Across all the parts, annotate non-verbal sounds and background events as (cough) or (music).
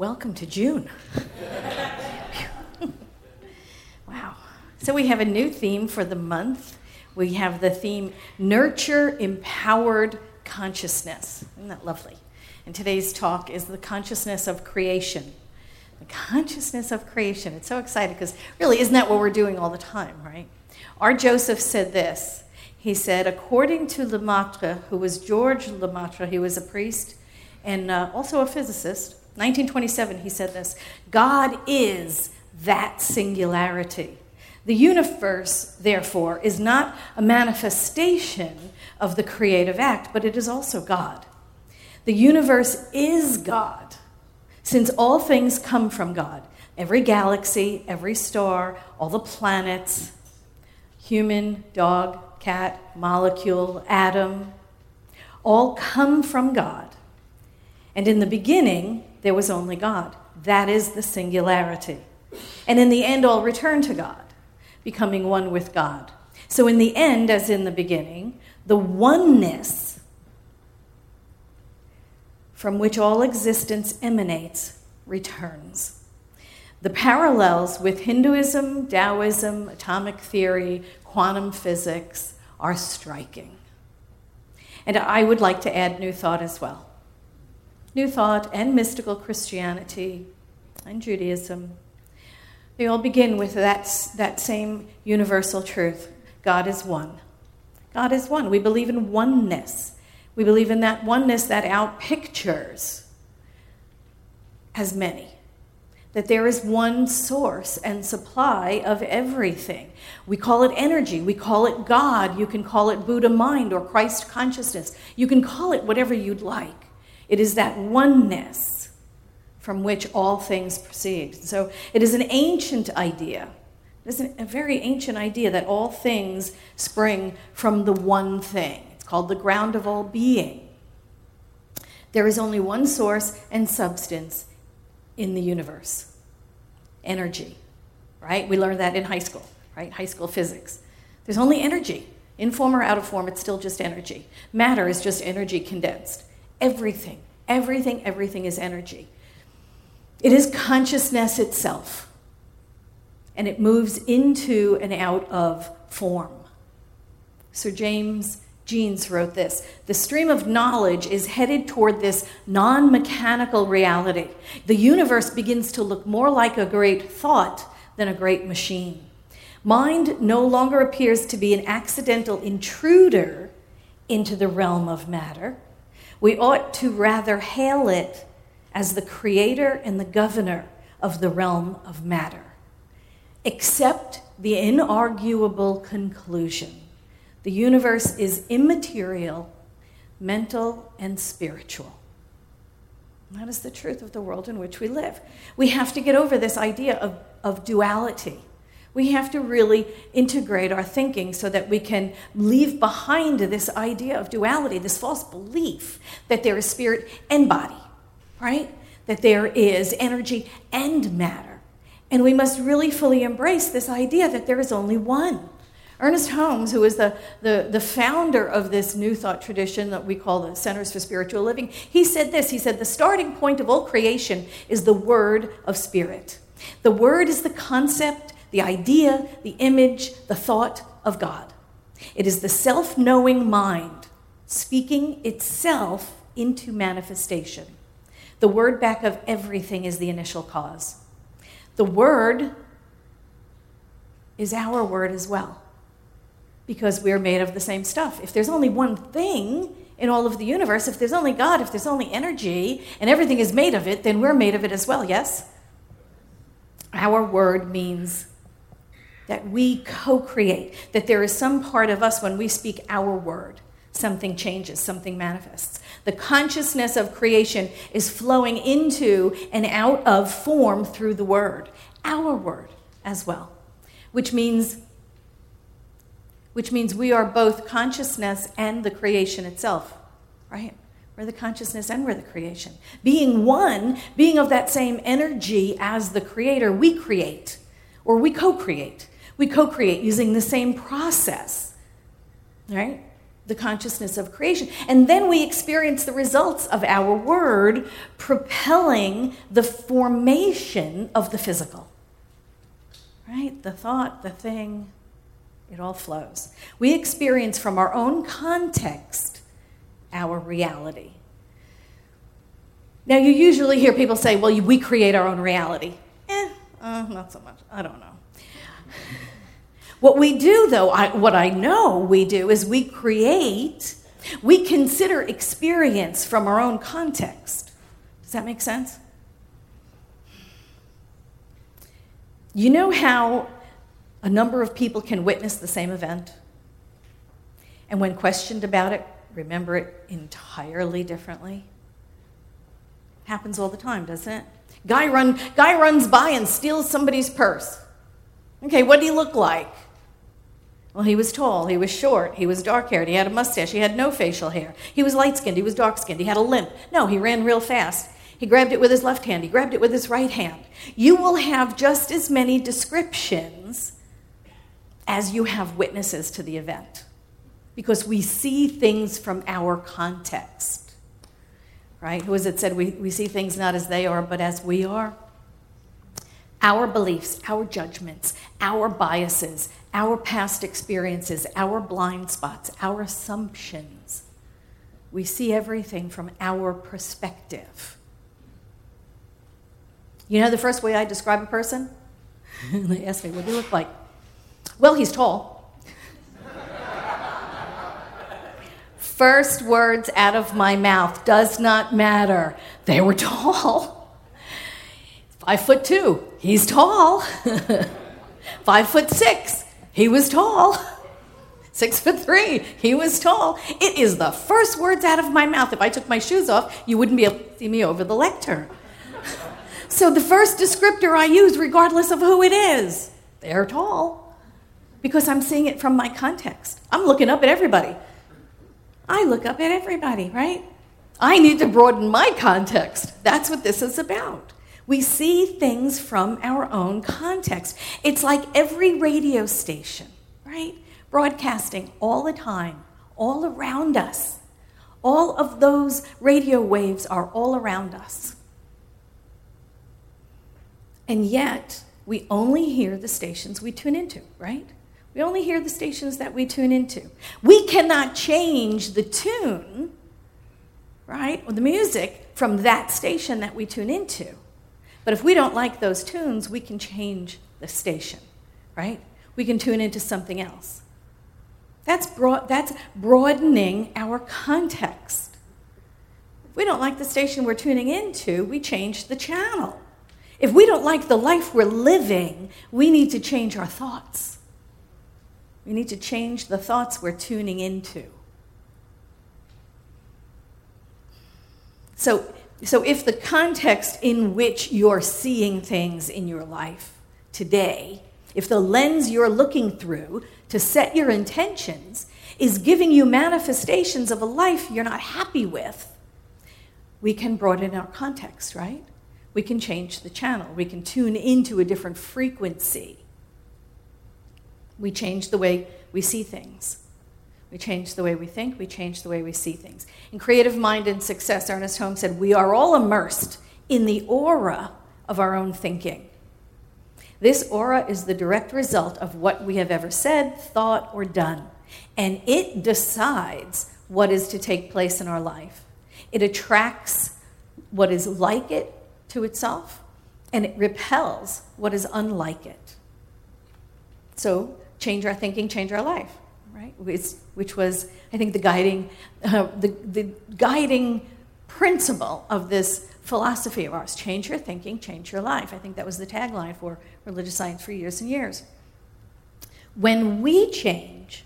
Welcome to June. wow. So we have a new theme for the month. We have the theme Nurture Empowered Consciousness. Isn't that lovely? And today's talk is the consciousness of creation. The consciousness of creation. It's so exciting because really, isn't that what we're doing all the time, right? R. Joseph said this. He said, according to Lemaitre, who was George Lemaitre, he was a priest and uh, also a physicist, 1927, he said this God is that singularity. The universe, therefore, is not a manifestation of the creative act, but it is also God. The universe is God, since all things come from God. Every galaxy, every star, all the planets, human, dog, cat, molecule, atom, all come from God. And in the beginning, there was only God. That is the singularity. And in the end, all return to God, becoming one with God. So, in the end, as in the beginning, the oneness from which all existence emanates returns. The parallels with Hinduism, Taoism, atomic theory, quantum physics are striking. And I would like to add New Thought as well. New Thought and mystical Christianity and Judaism, they all begin with that, that same universal truth God is one. God is one. We believe in oneness. We believe in that oneness that outpictures as many. That there is one source and supply of everything. We call it energy. We call it God. You can call it Buddha mind or Christ consciousness. You can call it whatever you'd like. It is that oneness from which all things proceed. So it is an ancient idea. It is a very ancient idea that all things spring from the one thing. It's called the ground of all being. There is only one source and substance in the universe energy, right? We learned that in high school, right? High school physics. There's only energy. In form or out of form, it's still just energy. Matter is just energy condensed. Everything, everything, everything is energy. It is consciousness itself. And it moves into and out of form. Sir James Jeans wrote this The stream of knowledge is headed toward this non mechanical reality. The universe begins to look more like a great thought than a great machine. Mind no longer appears to be an accidental intruder into the realm of matter. We ought to rather hail it as the creator and the governor of the realm of matter. Accept the inarguable conclusion the universe is immaterial, mental, and spiritual. That is the truth of the world in which we live. We have to get over this idea of, of duality. We have to really integrate our thinking so that we can leave behind this idea of duality, this false belief that there is spirit and body, right? That there is energy and matter. And we must really fully embrace this idea that there is only one. Ernest Holmes, who is the, the, the founder of this New Thought tradition that we call the Centers for Spiritual Living, he said this He said, The starting point of all creation is the word of spirit. The word is the concept the idea, the image, the thought of God. It is the self knowing mind speaking itself into manifestation. The word back of everything is the initial cause. The word is our word as well, because we're made of the same stuff. If there's only one thing in all of the universe, if there's only God, if there's only energy, and everything is made of it, then we're made of it as well, yes? Our word means that we co create, that there is some part of us when we speak our word, something changes, something manifests. The consciousness of creation is flowing into and out of form through the word, our word as well, which means which means we are both consciousness and the creation itself, right? We're the consciousness and we're the creation. Being one, being of that same energy as the creator, we create or we co create. We co create using the same process, right? the consciousness of creation. And then we experience the results of our word propelling the formation of the physical. Right? The thought, the thing, it all flows. We experience from our own context our reality. Now, you usually hear people say, well, we create our own reality. Eh, uh, not so much. I don't know. What we do, though, I, what I know we do, is we create, we consider experience from our own context. Does that make sense? You know how a number of people can witness the same event? And when questioned about it, remember it entirely differently? Happens all the time, doesn't it? Guy, run, guy runs by and steals somebody's purse. Okay, what did he look like? Well, he was tall, he was short, he was dark haired, he had a mustache, he had no facial hair. He was light skinned, he was dark skinned, he had a limp. No, he ran real fast. He grabbed it with his left hand, he grabbed it with his right hand. You will have just as many descriptions as you have witnesses to the event because we see things from our context. Right? Who is it said we, we see things not as they are, but as we are? Our beliefs, our judgments, our biases, our past experiences, our blind spots, our assumptions. We see everything from our perspective. You know the first way I describe a person? (laughs) they ask me, what do you look like? Well, he's tall. (laughs) First words out of my mouth does not matter. They were tall. Five foot two, he's tall. (laughs) Five foot six, he was tall. Six foot three, he was tall. It is the first words out of my mouth. If I took my shoes off, you wouldn't be able to see me over the lectern. So the first descriptor I use, regardless of who it is, they're tall. Because I'm seeing it from my context. I'm looking up at everybody. I look up at everybody, right? I need to broaden my context. That's what this is about. We see things from our own context. It's like every radio station, right? Broadcasting all the time, all around us. All of those radio waves are all around us. And yet, we only hear the stations we tune into, right? We only hear the stations that we tune into. We cannot change the tune, right, or the music from that station that we tune into. But if we don't like those tunes, we can change the station, right? We can tune into something else. That's, broad, that's broadening our context. If we don't like the station we're tuning into, we change the channel. If we don't like the life we're living, we need to change our thoughts. We need to change the thoughts we're tuning into. So so, if the context in which you're seeing things in your life today, if the lens you're looking through to set your intentions is giving you manifestations of a life you're not happy with, we can broaden our context, right? We can change the channel. We can tune into a different frequency. We change the way we see things. We change the way we think, we change the way we see things. In Creative Mind and Success, Ernest Holmes said, We are all immersed in the aura of our own thinking. This aura is the direct result of what we have ever said, thought, or done, and it decides what is to take place in our life. It attracts what is like it to itself, and it repels what is unlike it. So, change our thinking, change our life right? Which, which was, I think, the guiding, uh, the, the guiding principle of this philosophy of ours change your thinking, change your life. I think that was the tagline for religious science for years and years. When we change,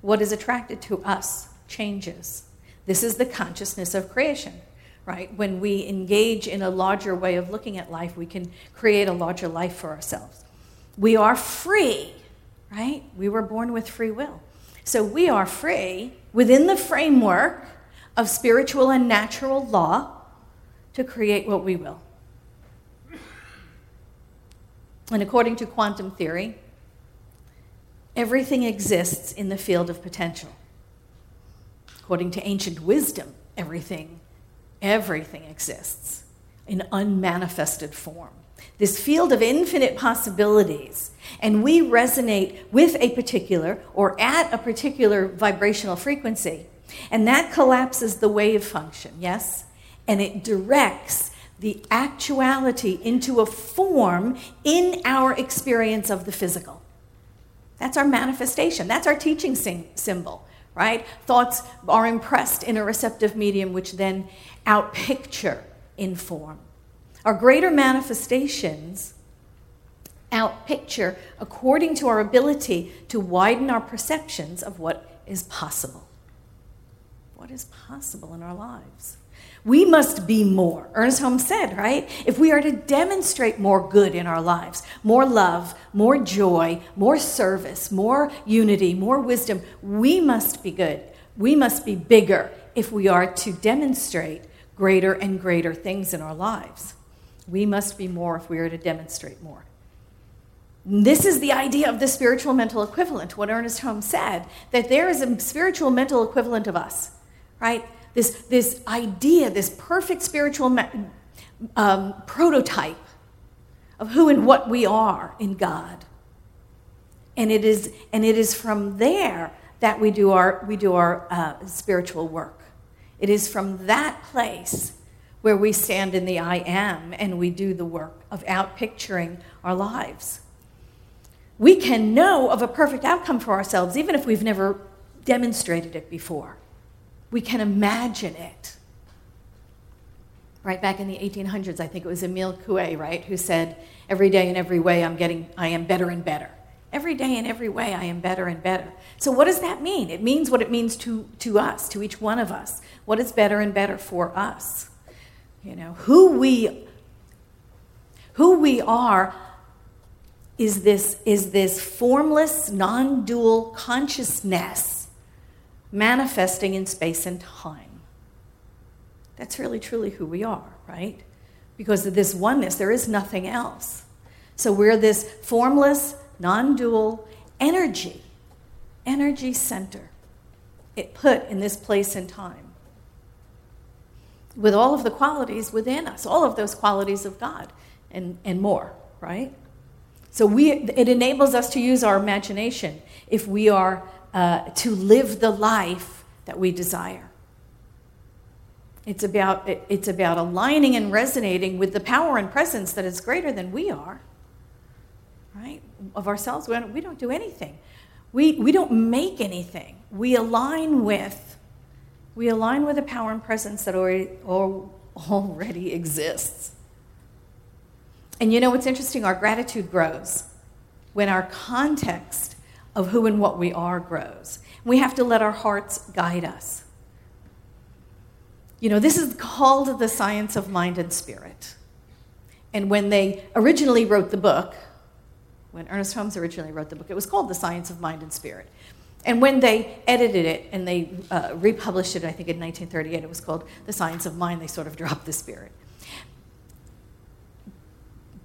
what is attracted to us changes. This is the consciousness of creation, right? When we engage in a larger way of looking at life, we can create a larger life for ourselves. We are free right? We were born with free will. So we are free within the framework of spiritual and natural law to create what we will. And according to quantum theory, everything exists in the field of potential. According to ancient wisdom, everything, everything exists in unmanifested form. This field of infinite possibilities, and we resonate with a particular or at a particular vibrational frequency, and that collapses the wave function, yes? And it directs the actuality into a form in our experience of the physical. That's our manifestation. That's our teaching symbol, right? Thoughts are impressed in a receptive medium, which then outpicture in form. Our greater manifestations outpicture according to our ability to widen our perceptions of what is possible. What is possible in our lives? We must be more. Ernest Holmes said, right? If we are to demonstrate more good in our lives, more love, more joy, more service, more unity, more wisdom, we must be good. We must be bigger if we are to demonstrate greater and greater things in our lives. We must be more if we are to demonstrate more. This is the idea of the spiritual mental equivalent, what Ernest Holmes said, that there is a spiritual mental equivalent of us, right? this, this idea, this perfect spiritual um, prototype of who and what we are in God. And it is, and it is from there that we do our, we do our uh, spiritual work. It is from that place where we stand in the I am and we do the work of outpicturing our lives. We can know of a perfect outcome for ourselves even if we've never demonstrated it before we can imagine it. Right back in the 1800s, I think it was Emile Coué, right, who said, Every day in every way, I'm getting, I am better and better. Every day in every way, I am better and better. So, what does that mean? It means what it means to, to us, to each one of us. What is better and better for us? You know, who we, who we are is this, is this formless, non dual consciousness manifesting in space and time. That's really, truly who we are, right? Because of this oneness, there is nothing else. So we're this formless, non dual energy, energy center, it put in this place and time. With all of the qualities within us, all of those qualities of God and, and more, right? So we, it enables us to use our imagination if we are uh, to live the life that we desire. It's about, it's about aligning and resonating with the power and presence that is greater than we are, right? Of ourselves. We don't, we don't do anything. We, we don't make anything. We align with, we align with a power and presence that already, already exists. And you know what's interesting? Our gratitude grows when our context of who and what we are grows. We have to let our hearts guide us. You know, this is called the science of mind and spirit. And when they originally wrote the book, when Ernest Holmes originally wrote the book, it was called The Science of Mind and Spirit. And when they edited it and they uh, republished it, I think in 1938, it was called The Science of Mind, they sort of dropped the spirit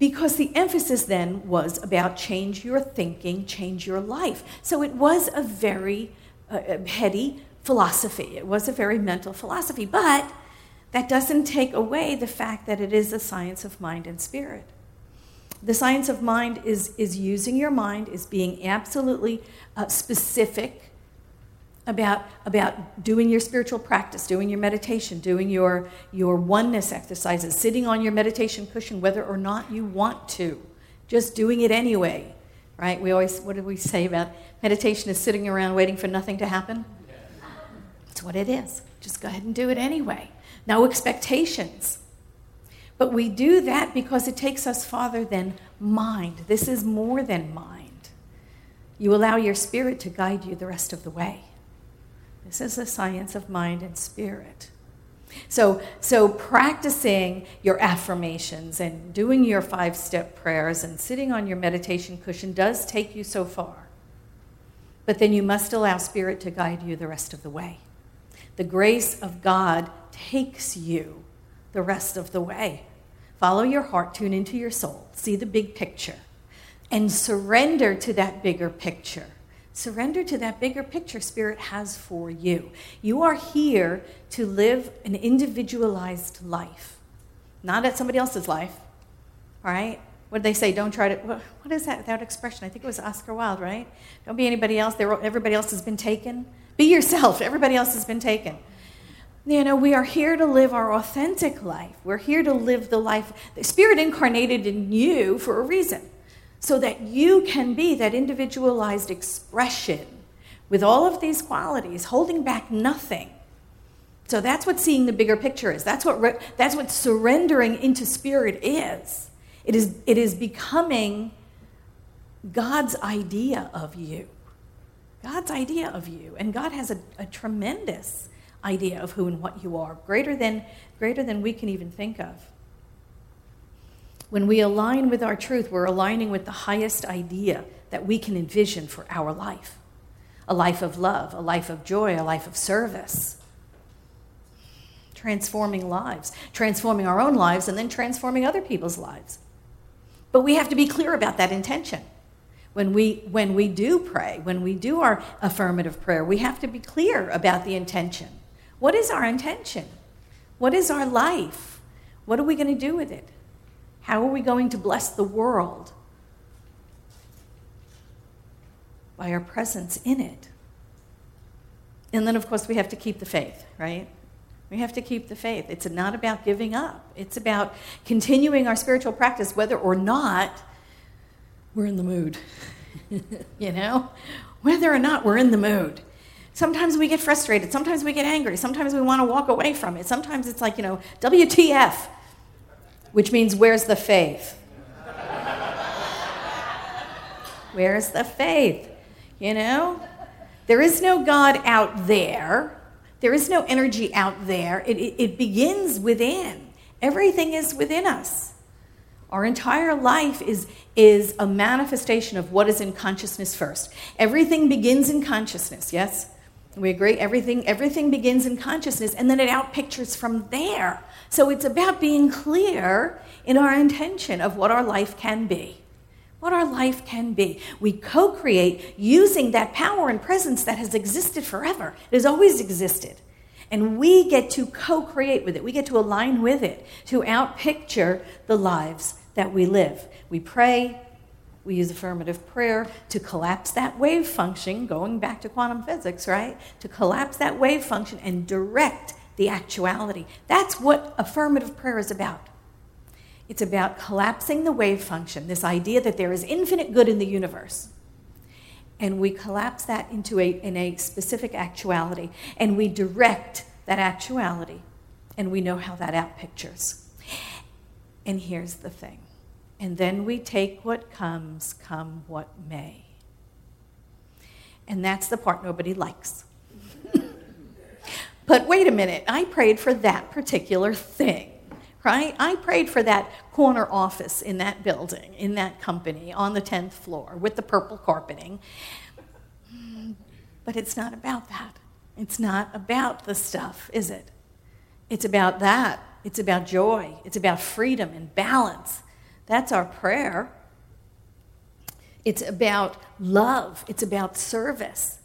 because the emphasis then was about change your thinking, change your life. So it was a very uh, uh, heady philosophy, it was a very mental philosophy, but that doesn't take away the fact that it is a science of mind and spirit. The science of mind is, is using your mind, is being absolutely uh, specific about, about doing your spiritual practice, doing your meditation, doing your, your oneness exercises, sitting on your meditation cushion, whether or not you want to, just doing it anyway, right? We always, what do we say about meditation is sitting around waiting for nothing to happen? That's what it is. Just go ahead and do it anyway. No expectations. But we do that because it takes us farther than mind. This is more than mind. You allow your spirit to guide you the rest of the way. This is the science of mind and spirit. So, so practicing your affirmations and doing your five step prayers and sitting on your meditation cushion does take you so far. But then you must allow spirit to guide you the rest of the way. The grace of God takes you the rest of the way. Follow your heart, tune into your soul, see the big picture, and surrender to that bigger picture Surrender to that bigger picture Spirit has for you. You are here to live an individualized life, not at somebody else's life, all right? What did they say? Don't try to. What is that, that expression? I think it was Oscar Wilde, right? Don't be anybody else. Everybody else has been taken. Be yourself. Everybody else has been taken. You know, we are here to live our authentic life. We're here to live the life. The Spirit incarnated in you for a reason so that you can be that individualized expression with all of these qualities, holding back nothing. So that's what seeing the bigger picture is. That's what, re- that's what surrendering into spirit is. It, is. it is becoming God's idea of you. God's idea of you. And God has a, a tremendous idea of who and what you are, greater than, greater than we can even think of. When we align with our truth, we're aligning with the highest idea that we can envision for our life a life of love, a life of joy, a life of service. Transforming lives, transforming our own lives, and then transforming other people's lives. But we have to be clear about that intention. When we, when we do pray, when we do our affirmative prayer, we have to be clear about the intention. What is our intention? What is our life? What are we going to do with it? How are we going to bless the world? By our presence in it. And then, of course, we have to keep the faith, right? We have to keep the faith. It's not about giving up, it's about continuing our spiritual practice, whether or not we're in the mood. (laughs) you know? Whether or not we're in the mood. Sometimes we get frustrated. Sometimes we get angry. Sometimes we want to walk away from it. Sometimes it's like, you know, WTF which means, where's the faith? (laughs) Where's the faith? You know? There is no God out there. There is no energy out there. It, it, it, begins within. Everything is within us. Our entire life is, is a manifestation of what is in consciousness first. Everything begins in consciousness, yes? We agree everything everything begins in consciousness and then it outpictures from there. So it's about being clear in our intention of what our life can be. What our life can be. We co-create using that power and presence that has existed forever. It has always existed. And we get to co-create with it. We get to align with it to outpicture the lives that we live. We pray, we use affirmative prayer to collapse that wave function, going back to quantum physics, right? To collapse that wave function and direct the actuality. That's what affirmative prayer is about. It's about collapsing the wave function, this idea that there is infinite good in the universe. And we collapse that into a, in a specific actuality, and we direct that actuality, and we know how that outpictures. And here's the thing and then we take what comes, come what may. And that's the part nobody likes. (laughs) but wait a minute, I prayed for that particular thing, right? I prayed for that corner office in that building, in that company, on the 10th floor with the purple carpeting. But it's not about that. It's not about the stuff, is it? It's about that. It's about joy. It's about freedom and balance. That's our prayer. It's about love, it's about service.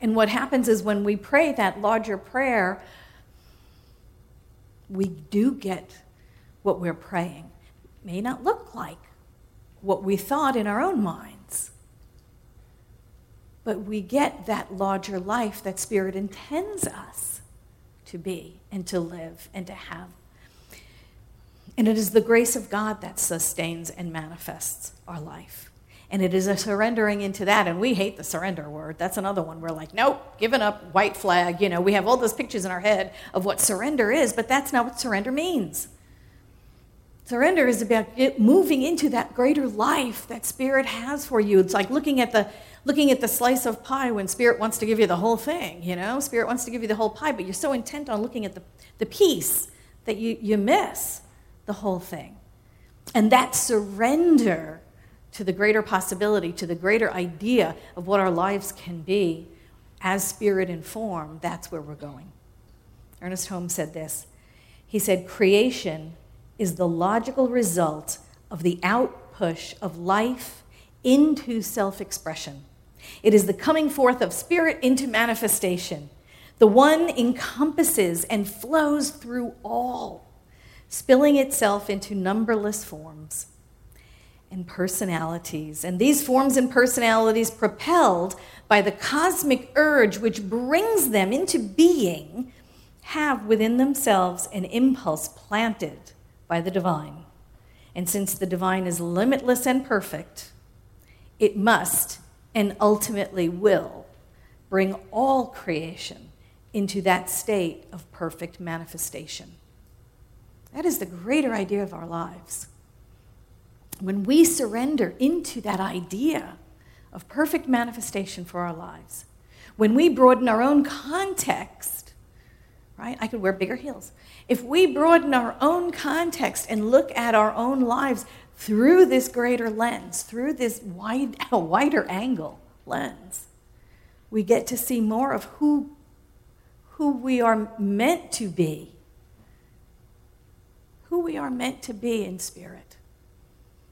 And what happens is when we pray that larger prayer, we do get what we're praying. It may not look like what we thought in our own minds, but we get that larger life that Spirit intends us to be and to live and to have and it is the grace of God that sustains and manifests our life. And it is a surrendering into that. And we hate the surrender word. That's another one. We're like, nope, giving up, white flag. You know, we have all those pictures in our head of what surrender is, but that's not what surrender means. Surrender is about moving into that greater life that Spirit has for you. It's like looking at the looking at the slice of pie when Spirit wants to give you the whole thing. You know, Spirit wants to give you the whole pie, but you're so intent on looking at the, the piece that you, you miss the whole thing. And that surrender to the greater possibility, to the greater idea of what our lives can be as spirit and form, that's where we're going. Ernest Holmes said this. He said, Creation is the logical result of the outpush of life into self expression. It is the coming forth of spirit into manifestation. The one encompasses and flows through all, spilling itself into numberless forms and personalities. And these forms and personalities, propelled by the cosmic urge which brings them into being, have within themselves an impulse planted by the divine. And since the divine is limitless and perfect, it must and ultimately will bring all creation into that state of perfect manifestation. That is the greater idea of our lives. When we surrender into that idea of perfect manifestation for our lives, when we broaden our own context, right? I could wear bigger heels. If we broaden our own context and look at our own lives through this greater lens, through this wide, (laughs) wider angle lens, we get to see more of who, who we are meant to be. Who we are meant to be in spirit.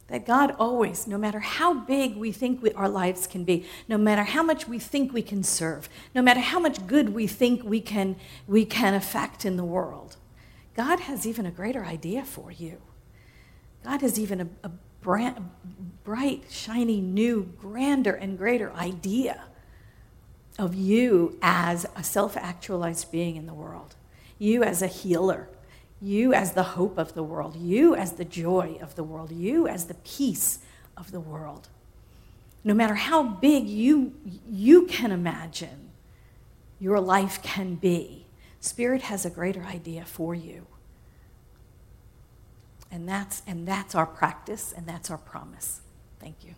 That God always, no matter how big we think we, our lives can be, no matter how much we think we can serve, no matter how much good we think we can, we can affect in the world, God has even a greater idea for you. God has even a, a brand, bright, shiny, new, grander, and greater idea of you as a self actualized being in the world, you as a healer, you as the hope of the world, you as the joy of the world, you as the peace of the world. No matter how big you, you can imagine your life can be, Spirit has a greater idea for you. And that's, and that's our practice, and that's our promise. Thank you.